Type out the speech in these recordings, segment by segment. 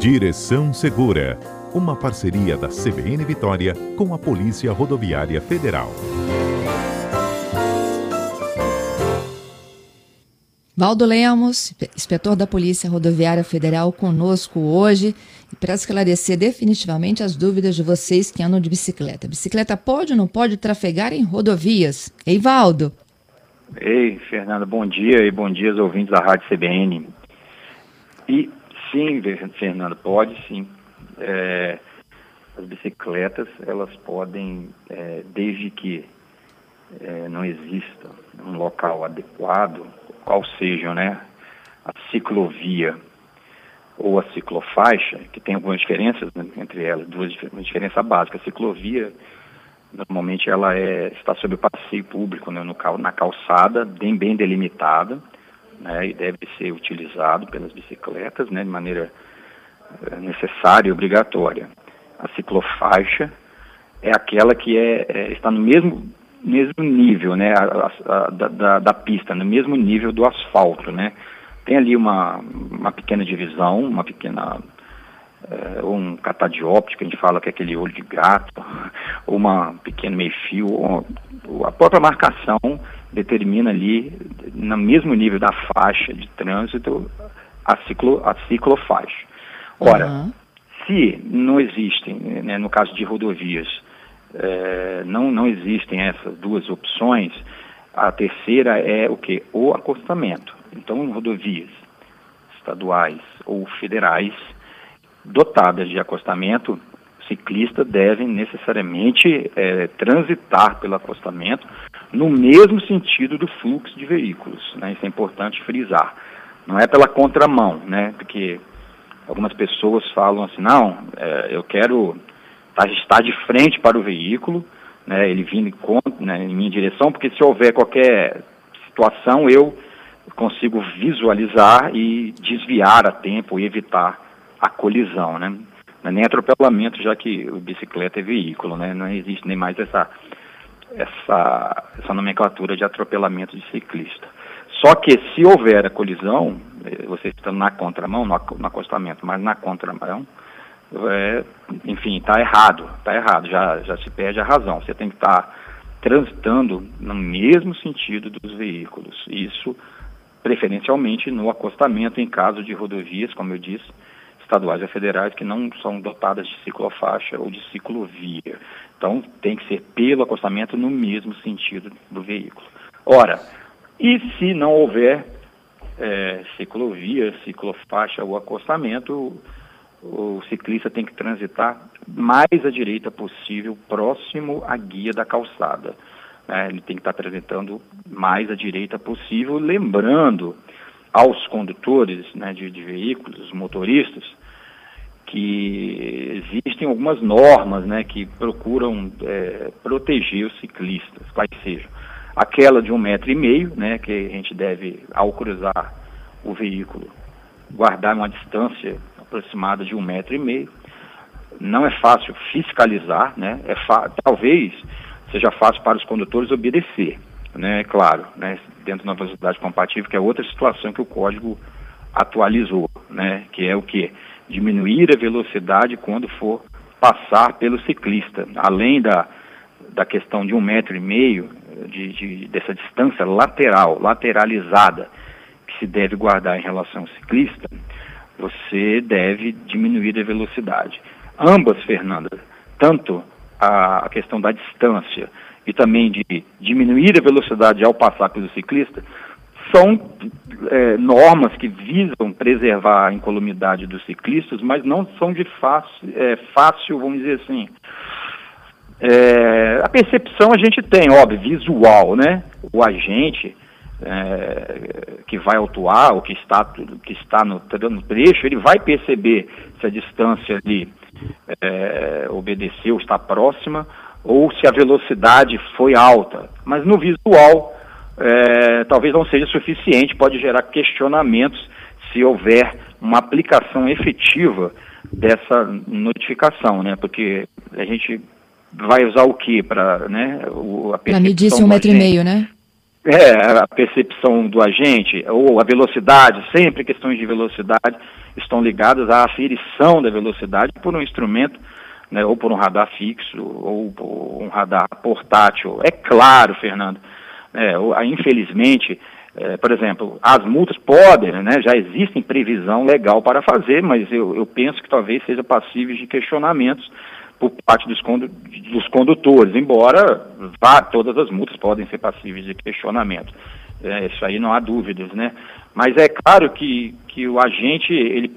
Direção Segura, uma parceria da CBN Vitória com a Polícia Rodoviária Federal. Valdo Lemos, inspetor da Polícia Rodoviária Federal, conosco hoje para esclarecer definitivamente as dúvidas de vocês que andam de bicicleta. Bicicleta pode ou não pode trafegar em rodovias? Ei, Valdo. Ei, Fernanda, bom dia e bom dia aos ouvintes da Rádio CBN. E sim, Fernanda, pode sim. É, as bicicletas, elas podem, é, desde que é, não exista um local adequado, qual seja, né, a ciclovia ou a ciclofaixa, que tem algumas diferenças né, entre elas, duas uma diferença básica. A ciclovia, normalmente, ela é, está sob o passeio público, né, no, na calçada, bem, bem delimitada, né, e deve ser utilizado pelas bicicletas né, de maneira é, necessária e obrigatória. A ciclofaixa é aquela que é, é está no mesmo mesmo nível, né, a, a, da, da, pista, no mesmo nível do asfalto, né. Tem ali uma, uma pequena divisão, uma pequena é, um catadióptico, a gente fala que é aquele olho de gato, ou uma pequeno meio-fio, a própria marcação determina ali, no mesmo nível da faixa de trânsito, a, ciclo, a ciclofaixa. Ora, uhum. se não existem, né, no caso de rodovias, é, não, não existem essas duas opções, a terceira é o que? O acostamento. Então, em rodovias estaduais ou federais dotadas de acostamento, ciclistas devem necessariamente é, transitar pelo acostamento no mesmo sentido do fluxo de veículos. Né? Isso é importante frisar. Não é pela contramão, né? porque algumas pessoas falam assim, não, é, eu quero Tá, está de frente para o veículo, né, ele vindo em, né, em minha direção, porque se houver qualquer situação, eu consigo visualizar e desviar a tempo e evitar a colisão, né? É nem atropelamento, já que o bicicleta é veículo, né? Não existe nem mais essa, essa, essa nomenclatura de atropelamento de ciclista. Só que se houver a colisão, eh, você estando na contramão, no acostamento, mas na contramão, é, enfim, está errado, está errado, já, já se perde a razão. Você tem que estar tá transitando no mesmo sentido dos veículos. Isso, preferencialmente, no acostamento, em caso de rodovias, como eu disse, estaduais e federais, que não são dotadas de ciclofaixa ou de ciclovia. Então, tem que ser pelo acostamento no mesmo sentido do veículo. Ora, e se não houver é, ciclovia, ciclofaixa ou acostamento, o ciclista tem que transitar mais à direita possível, próximo à guia da calçada. É, ele tem que estar transitando mais à direita possível, lembrando aos condutores né, de, de veículos, motoristas, que existem algumas normas né, que procuram é, proteger os ciclistas, quais sejam. Aquela de um metro e meio, né, que a gente deve, ao cruzar o veículo, guardar uma distância aproximada de um metro e meio. Não é fácil fiscalizar, né? É talvez seja fácil para os condutores obedecer, né? Claro, né? Dentro de uma velocidade compatível, que é outra situação que o código atualizou, né? Que é o que? Diminuir a velocidade quando for passar pelo ciclista. Além da, da questão de um metro e meio, de, de, dessa distância lateral, lateralizada, que se deve guardar em relação ao ciclista, você deve diminuir a velocidade. Ambas, Fernanda, tanto a questão da distância e também de diminuir a velocidade ao passar pelo ciclista, são é, normas que visam preservar a incolumidade dos ciclistas, mas não são de fácil, é, fácil vamos dizer assim. É, a percepção a gente tem, óbvio, visual, né? O agente, é, que vai autuar, ou que está, que está no, no trecho, ele vai perceber se a distância ali é, obedeceu, está próxima, ou se a velocidade foi alta. Mas no visual, é, talvez não seja suficiente, pode gerar questionamentos se houver uma aplicação efetiva dessa notificação, né? Porque a gente vai usar o que para, né? Para medir se um metro e meio, né? É, a percepção do agente, ou a velocidade, sempre questões de velocidade estão ligadas à aferição da velocidade por um instrumento, né, ou por um radar fixo, ou por um radar portátil. É claro, Fernando, é, infelizmente, é, por exemplo, as multas podem, né, já existem previsão legal para fazer, mas eu, eu penso que talvez seja passível de questionamentos por parte dos, condu dos condutores, embora vá, todas as multas podem ser passíveis de questionamento. É, isso aí não há dúvidas, né? Mas é claro que, que o agente, ele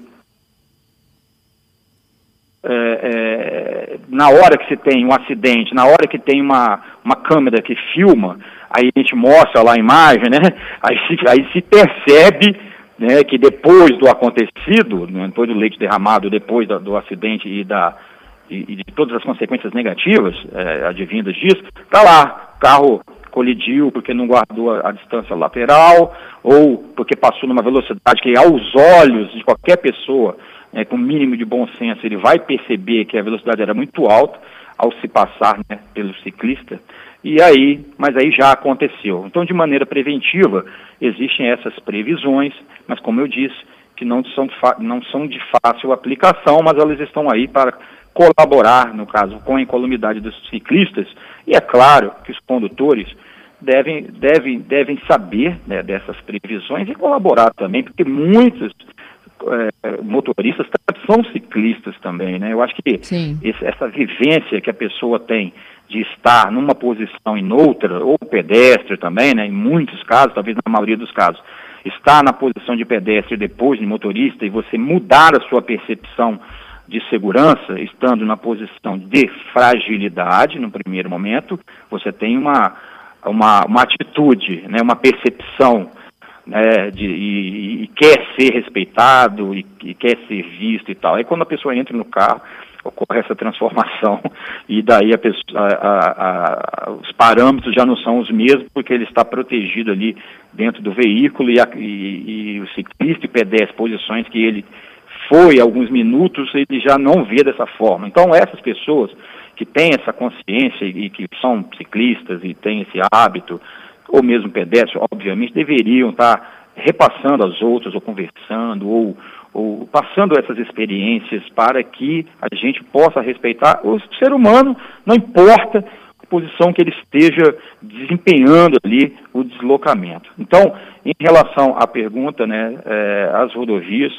é, é, na hora que se tem um acidente, na hora que tem uma, uma câmera que filma, aí a gente mostra lá a imagem, né? Aí se, aí se percebe né, que depois do acontecido, né, depois do leite derramado, depois do, acidente e, da, e, de todas as consequências negativas é, advindas disso, tá lá, carro colidiu porque não guardou a, a distância lateral, ou porque passou numa velocidade que aos olhos de qualquer pessoa, né, com o mínimo de bom senso, ele vai perceber que a velocidade era muito alta ao se passar né, pelo ciclista. E aí, mas aí já aconteceu. Então, de maneira preventiva, existem essas previsões, mas como eu disse, que não são, não são de fácil aplicação, mas elas estão aí para colaborar, no caso, com a incolumidade dos ciclistas. E é claro que os condutores devem, devem, devem saber né, dessas previsões e colaborar também, porque muitos é, motoristas são ciclistas também, né? Eu acho que esse, essa vivência que a pessoa tem de estar numa posição e noutra, ou pedestre também, né? Em muitos casos, talvez na maioria dos casos, estar na posição de pedestre depois de motorista e você mudar a sua percepção de segurança, estando na posição de fragilidade no primeiro momento, você tem uma, uma, uma atitude, né, uma percepção né, de, e, e, quer ser respeitado e, e, quer ser visto e tal. Aí quando a pessoa entra no carro, ocorre essa transformação e daí a pessoa, a, a, os parâmetros já não são os mesmos porque ele está protegido ali dentro do veículo e, e o ciclista e pedestre, posições que ele foi alguns minutos, ele já não vê dessa forma. Então essas pessoas que têm essa consciência e que são ciclistas e têm esse hábito ou mesmo pedestres, obviamente, deveriam estar repassando aos outros, ou conversando, ou, ou passando essas experiências para que a gente possa respeitar o ser humano, não importa a posição que ele esteja desempenhando ali o deslocamento. Então, em relação à pergunta, né, é, as rodovias,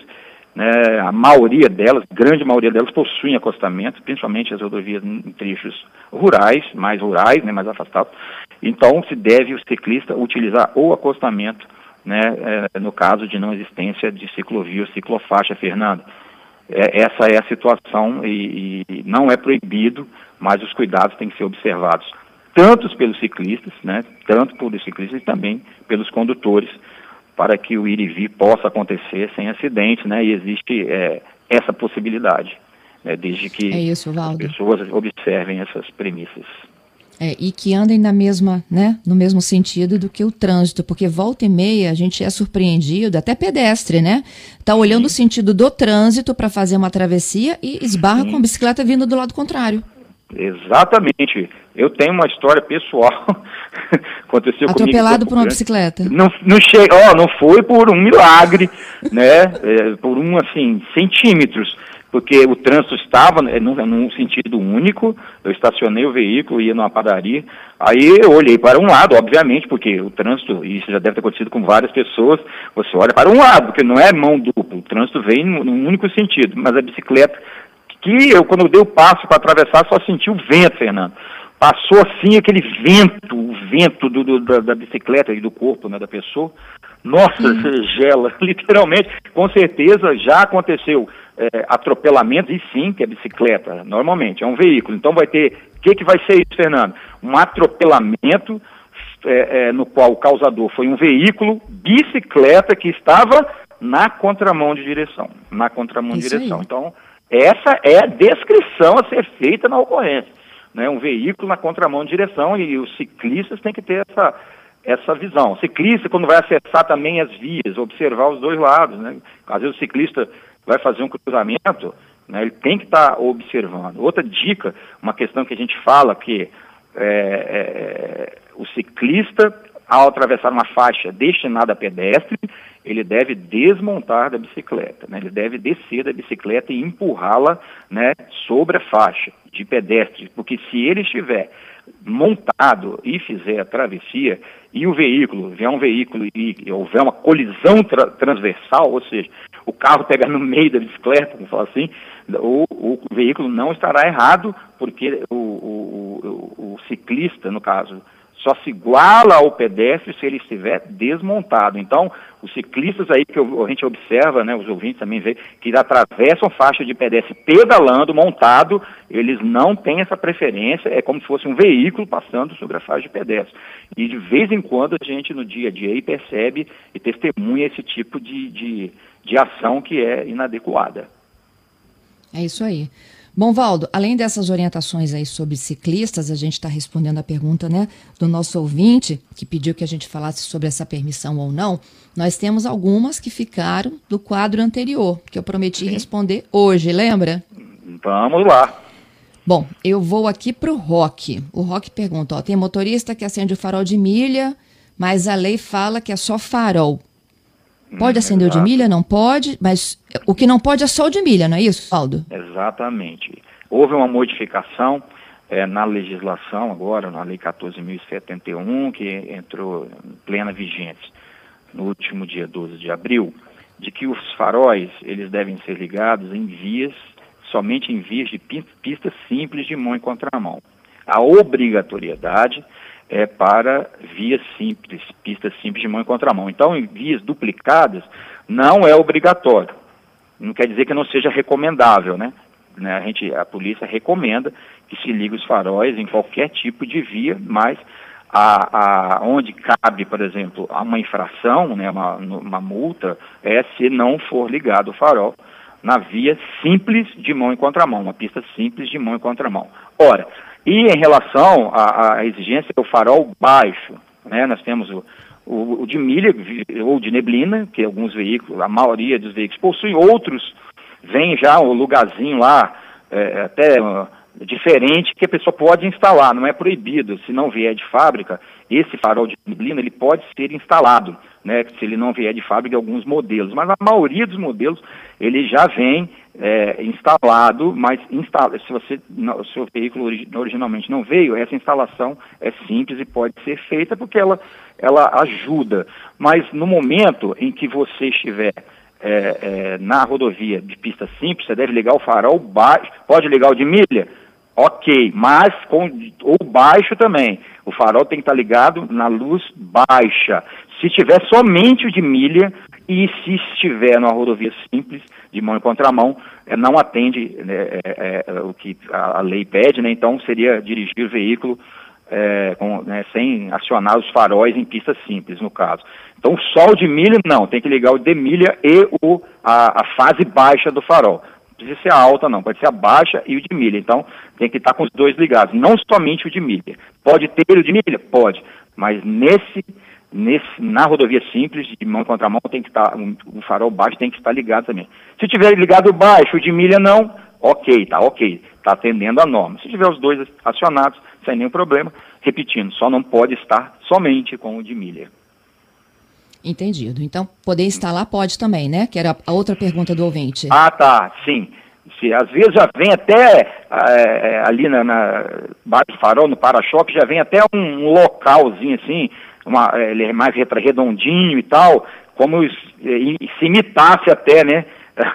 né, a maioria delas, grande maioria delas, possuem acostamento, principalmente as rodovias em trechos rurais, mais rurais, né, mais afastados. Então, se deve o ciclista utilizar o acostamento, né, é, no caso de não existência de ciclovia ou ciclofaixa, Fernando. É, essa é a situação e, e, não é proibido, mas os cuidados têm que ser observados, tanto pelos ciclistas, né, tanto pelos ciclistas e também pelos condutores, para que o ir e vir possa acontecer sem acidentes, né? E existe é, essa possibilidade, né, desde que é isso, as pessoas observem essas premissas. É, e que andem na mesma, né, no mesmo sentido do que o trânsito, porque volta e meia a gente é surpreendido, até pedestre, né? Tá olhando Sim. o sentido do trânsito para fazer uma travessia e esbarra Sim. com a bicicleta vindo do lado contrário. Exatamente. Eu tenho uma história pessoal. Aconteceu Atropelado por uma bicicleta. Não, não, che... oh, não foi por um milagre, né? É, por um, assim, centímetros. Porque o trânsito estava né, num, num sentido único, eu estacionei o veículo, ia numa padaria, aí eu olhei para um lado, obviamente, porque o trânsito, isso já deve ter acontecido com várias pessoas, você olha para um lado, porque não é mão dupla, o trânsito vem num único sentido, mas a bicicleta que eu, quando eu dei o passo para atravessar, só senti o vento, Fernando. Passou assim aquele vento, o vento do, do da, da, bicicleta e do corpo né, da pessoa. Nossa, hum. gela, literalmente. Com certeza já aconteceu é, atropelamento, e sim, que é bicicleta, normalmente, é um veículo. Então vai ter. O que, que vai ser isso, Fernando? Um atropelamento é, é, no qual o causador foi um veículo, bicicleta, que estava na contramão de direção. Na contramão isso de direção. Aí. Então essa é a descrição a ser feita na ocorrência. Né? Um veículo na contramão de direção e os ciclistas têm que ter essa, essa visão. O ciclista, quando vai acessar também as vias, observar os dois lados. Né? Às vezes o ciclista vai fazer um cruzamento, né? ele tem que estar tá observando. Outra dica, uma questão que a gente fala que é, é, o ciclista ao atravessar uma faixa destinada a pedestre, ele deve desmontar da bicicleta, né? ele deve descer da bicicleta e empurrá-la né, sobre a faixa de pedestre, porque se ele estiver montado e fizer a travessia e o veículo, vier um veículo e houver uma colisão tra transversal, ou seja, o carro pegar no meio da bicicleta, vamos falar assim, o, o veículo não estará errado, porque o, o, o, ciclista, no caso, só se iguala ao pedestre se ele estiver desmontado. Então, os ciclistas aí que a gente observa, né, os ouvintes também veem, que atravessam faixa de pedestre pedalando, montado, eles não têm essa preferência, é como se fosse um veículo passando sobre a faixa de pedestre. E de vez em quando a gente no dia a dia aí percebe e testemunha esse tipo de, de, de ação que é inadequada. É isso aí. Bom, Valdo, além dessas orientações aí sobre ciclistas, a gente está respondendo a pergunta né, do nosso ouvinte, que pediu que a gente falasse sobre essa permissão ou não. Nós temos algumas que ficaram do quadro anterior, que eu prometi Sim. responder hoje, lembra? Vamos lá. Bom, eu vou aqui para o Rock. O Rock pergunta: ó, tem motorista que acende o farol de milha, mas a lei fala que é só farol. Pode acender Exato. o de milha? Não pode, mas o que não pode é só o de milha, não é isso, Aldo? Exatamente. Houve uma modificação é, na legislação agora, na Lei 14.071, que entrou em plena vigência no último dia 12 de abril, de que os faróis eles devem ser ligados em vias, somente em vias de pistas simples de mão e contramão. A obrigatoriedade é para vias simples, pistas simples de mão e contramão. Então, em vias duplicadas, não é obrigatório. Não quer dizer que não seja recomendável, né? né? A, gente, a polícia recomenda que se ligue os faróis em qualquer tipo de via, mas a, a, onde cabe, por exemplo, uma infração, né, uma, uma multa, é se não for ligado o farol na via simples de mão e contramão, uma pista simples de mão e contramão. Ora, e em relação à, à exigência do farol baixo, né, nós temos o, o, o, de milha ou de neblina, que alguns veículos, a maioria dos veículos possuem, outros vem já o lugarzinho lá, é, até uh, diferente, que a pessoa pode instalar, não é proibido, se não vier de fábrica, esse farol de neblina ele pode ser instalado, né, se ele não vier de fábrica, alguns modelos, mas a maioria dos modelos ele já vem é, instalado, mas instala, se você o seu veículo originalmente não veio, essa instalação é simples e pode ser feita porque ela, ela ajuda. Mas no momento em que você estiver é, é, na rodovia de pista simples, você deve ligar o farol baixo, pode ligar o de milha, ok, mas com o baixo também. O farol tem que estar ligado na luz baixa. Se tiver somente o de milha e se estiver numa rodovia simples, de mão em contramão, é, não atende né, é, é, o que a, lei pede, né, então seria dirigir o veículo é, com, né, sem acionar os faróis em pistas simples, no caso. Então, só o de milha, não, tem que ligar o de milha e o, a, a fase baixa do farol. Precisa ser a alta, não, pode ser a baixa e o de milha. Então, tem que estar com os dois ligados, não somente o de milha. Pode ter o de milha? Pode, mas nesse Nesse, na rodovia simples, de mão contra mão, tem que estar, um, o farol baixo tem que estar ligado também. Se tiver ligado baixo, de milha não, ok, tá ok, está atendendo a norma. Se tiver os dois acionados, sem nenhum problema, repetindo, só não pode estar somente com o de milha. Entendido. Então, poder instalar pode também, né? Que era a outra pergunta do ouvinte. Ah, tá, sim. Se, às vezes já vem até é, ali na, na baixo do farol, no para-choque, já vem até um localzinho assim, uma, é, ele é mais redondinho e tal, como se imitasse até, né?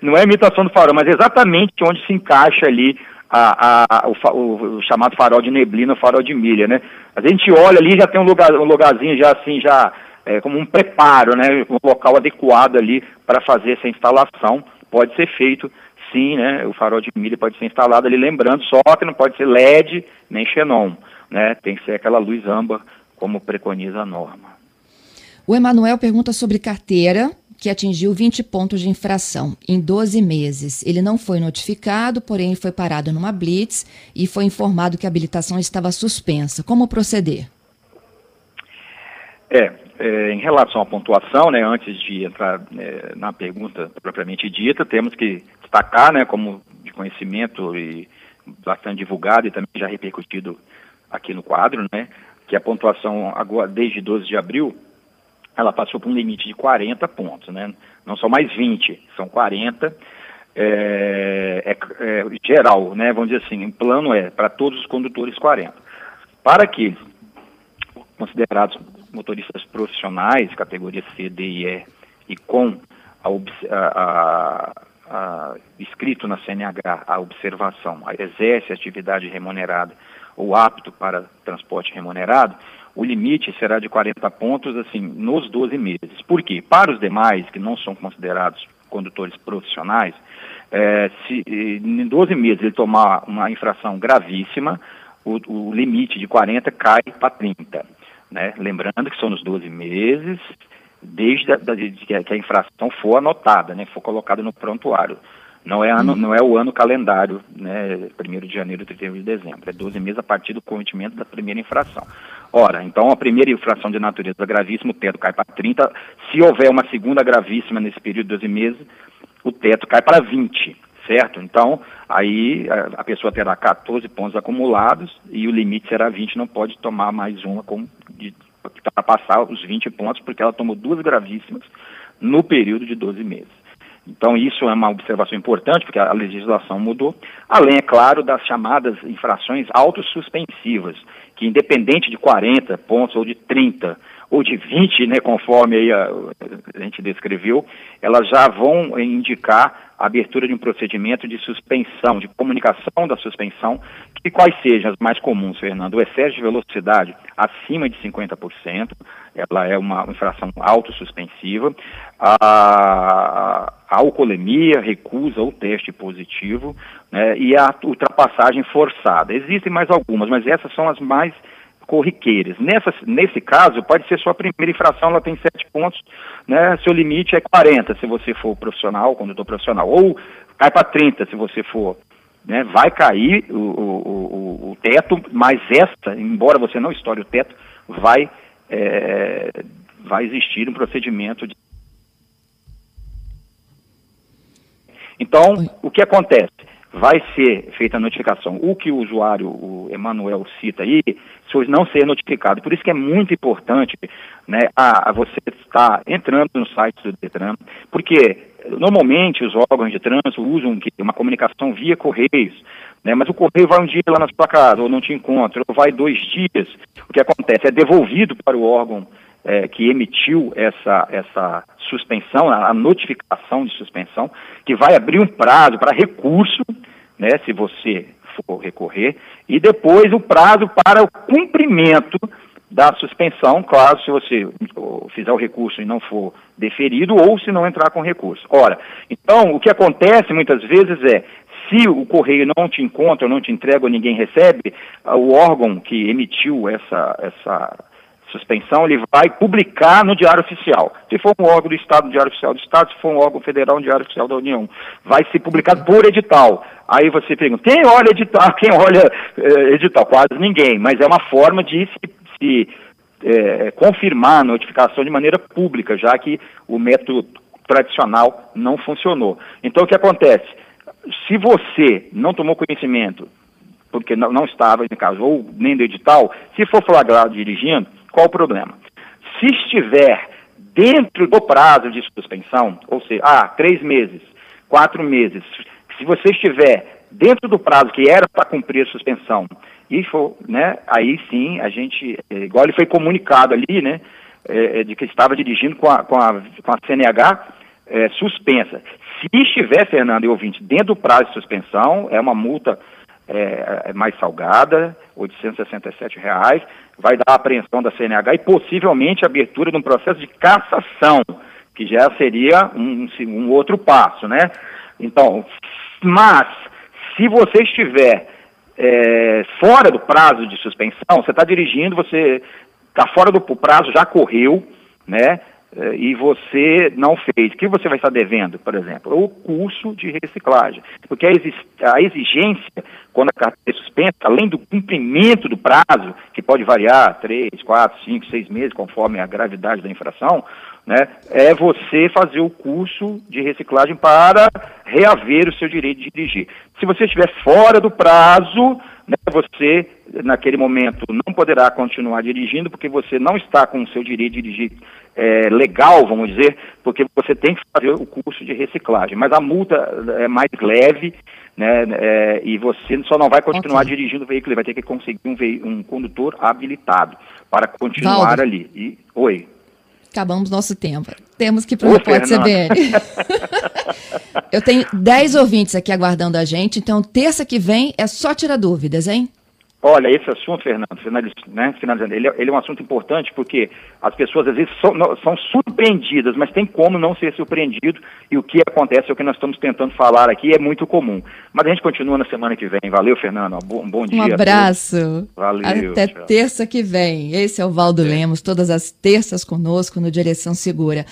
Não é imitação do farol, mas exatamente onde se encaixa ali a, a, o, o, chamado farol de neblina, o farol de milha, né? A gente olha ali já tem um, lugar, um lugarzinho já assim, já é, como um preparo, né? Um local adequado ali para fazer essa instalação. Pode ser feito, sim, né? O farol de milha pode ser instalado ali, lembrando, só que não pode ser LED nem xenon, né? Tem que ser aquela luz âmbar como preconiza a norma. O Emanuel pergunta sobre carteira, que atingiu 20 pontos de infração em 12 meses. Ele não foi notificado, porém foi parado numa blitz e foi informado que a habilitação estava suspensa. Como proceder? É, é em relação à pontuação, né, antes de entrar é, na pergunta propriamente dita, temos que destacar, né, como de conhecimento e bastante divulgado e também já repercutido aqui no quadro, né, que a pontuação agora, desde 12 de abril, ela passou por um limite de 40 pontos, né? Não são mais 20, são 40. É, é, é, geral, né? Vamos dizer assim, o plano é para todos os condutores 40. Para que considerados motoristas profissionais, categoria C, D e E, e com a, a, a, escrito na CNH a observação, exerce atividade remunerada ou apto para transporte remunerado, o limite será de 40 pontos, assim, nos 12 meses. Por quê? Para os demais, que não são considerados condutores profissionais, é, se em 12 meses ele tomar uma infração gravíssima, o, o limite de 40 cai para 30. Né? Lembrando que são nos 12 meses, desde a, de, que a infração for anotada, né? for colocada no prontuário. Não é, ano, uhum. não é o ano calendário, né, 1 de janeiro e 31 de dezembro. É 12 meses a partir do cometimento da primeira infração. Ora, então a primeira infração de natureza gravíssima, o teto cai para 30. Se houver uma segunda gravíssima nesse período de 12 meses, o teto cai para 20, certo? Então, aí a, a pessoa terá 14 pontos acumulados e o limite será 20, não pode tomar mais uma para passar os 20 pontos, porque ela tomou duas gravíssimas no período de 12 meses. Então, isso é uma observação importante, porque a legislação mudou, além, é claro, das chamadas infrações autossuspensivas, que independente de 40 pontos ou de 30 ou de 20, né, conforme a, a gente descreveu, elas já vão indicar a abertura de um procedimento de suspensão, de comunicação da suspensão, que quais sejam as mais comuns, Fernando? O excesso de velocidade acima de 50%, ela é uma infração autossuspensiva, a, a alcoolemia, recusa o teste positivo, né, e a ultrapassagem forçada. Existem mais algumas, mas essas são as mais corriqueiras. Nessa, nesse caso, pode ser sua primeira infração, ela tem sete pontos, né? Seu limite é 40 se você for profissional, condutor profissional, ou cai para 30 se você for. Né? Vai cair o, o, o, o, teto, mas esta, embora você não estoure o teto, vai, é, vai existir um procedimento de. Então, o que acontece? Vai ser feita a notificação. O que o usuário, o Emanuel, cita aí, se não ser notificado. Por isso que é muito importante né, a, a você estar entrando no site do Detran, porque normalmente os órgãos de trânsito usam uma comunicação via correios, né, mas o correio vai um dia lá na sua casa, ou não te encontra, ou vai dois dias. O que acontece? É devolvido para o órgão é, que emitiu essa, essa suspensão, a notificação de suspensão, que vai abrir um prazo para recurso, né, se você for recorrer, e depois o prazo para o cumprimento da suspensão, claro, se você fizer o recurso e não for deferido, ou se não entrar com recurso. Ora, então, o que acontece muitas vezes é, se o correio não te encontra, não te entrega ninguém recebe, o órgão que emitiu essa, essa suspensão, ele vai publicar no Diário Oficial. Se for um órgão do Estado, no Diário Oficial do Estado, se for um órgão federal, no Diário Oficial da União. Vai ser publicado por edital. Aí você pergunta, quem olha edital? Quem olha eh, edital? Quase ninguém, mas é uma forma de se, se eh, confirmar a notificação de maneira pública, já que o método tradicional não funcionou. Então, o que acontece? Se você não tomou conhecimento, porque não, não estava, no caso, ou nem do edital, se for flagrado dirigindo, qual o problema? Se estiver dentro do prazo de suspensão, ou seja, ah, três meses, quatro meses, se você estiver dentro do prazo que era para cumprir a suspensão, e for, né, aí sim a gente, é, igual ele foi comunicado ali, né, é, é, de que estava dirigindo com a, com a, com a CNH é, suspensa. Se estiver, Fernando e ouvinte, dentro do prazo de suspensão, é uma multa é, é mais salgada, 867 reais, vai dar a apreensão da CNH e possivelmente a abertura de um processo de cassação, que já seria um, um outro passo, né? Então, mas, se você estiver é, fora do prazo de suspensão, você está dirigindo, você está fora do prazo, já correu, né? Eh, e você não fez, o que você vai estar devendo, por exemplo? O curso de reciclagem. Porque a exigência, quando a carteira é suspensa, além do cumprimento do prazo, que pode variar três, quatro, cinco, seis meses, conforme a gravidade da infração, né, é você fazer o curso de reciclagem para reaver o seu direito de dirigir. Se você estiver fora do prazo, né, você, naquele momento, não poderá continuar dirigindo, porque você não está com o seu direito de dirigir é, legal, vamos dizer, porque você tem que fazer o curso de reciclagem. Mas a multa é mais leve, né, é, e você só não vai continuar okay. dirigindo o veículo, vai ter que conseguir um, um condutor habilitado para continuar Valdo. ali. E, oi. Acabamos nosso tempo. Temos que ir para o Repórter CBN. Eu tenho 10 ouvintes aqui aguardando a gente, então terça que vem é só tirar dúvidas, hein? Olha, esse assunto, Fernando, né, finalizando, ele, é, ele, é um assunto importante porque as pessoas às vezes são, são, surpreendidas, mas tem como não ser surpreendido e o que acontece é o que nós estamos tentando falar aqui, é muito comum. Mas a gente continua na semana que vem. Valeu, Fernando. Um bom, um bom dia. Um abraço. Valeu. Até tchau. terça que vem. Esse é o Valdo é. Lemos, todas as terças conosco no Direção Segura.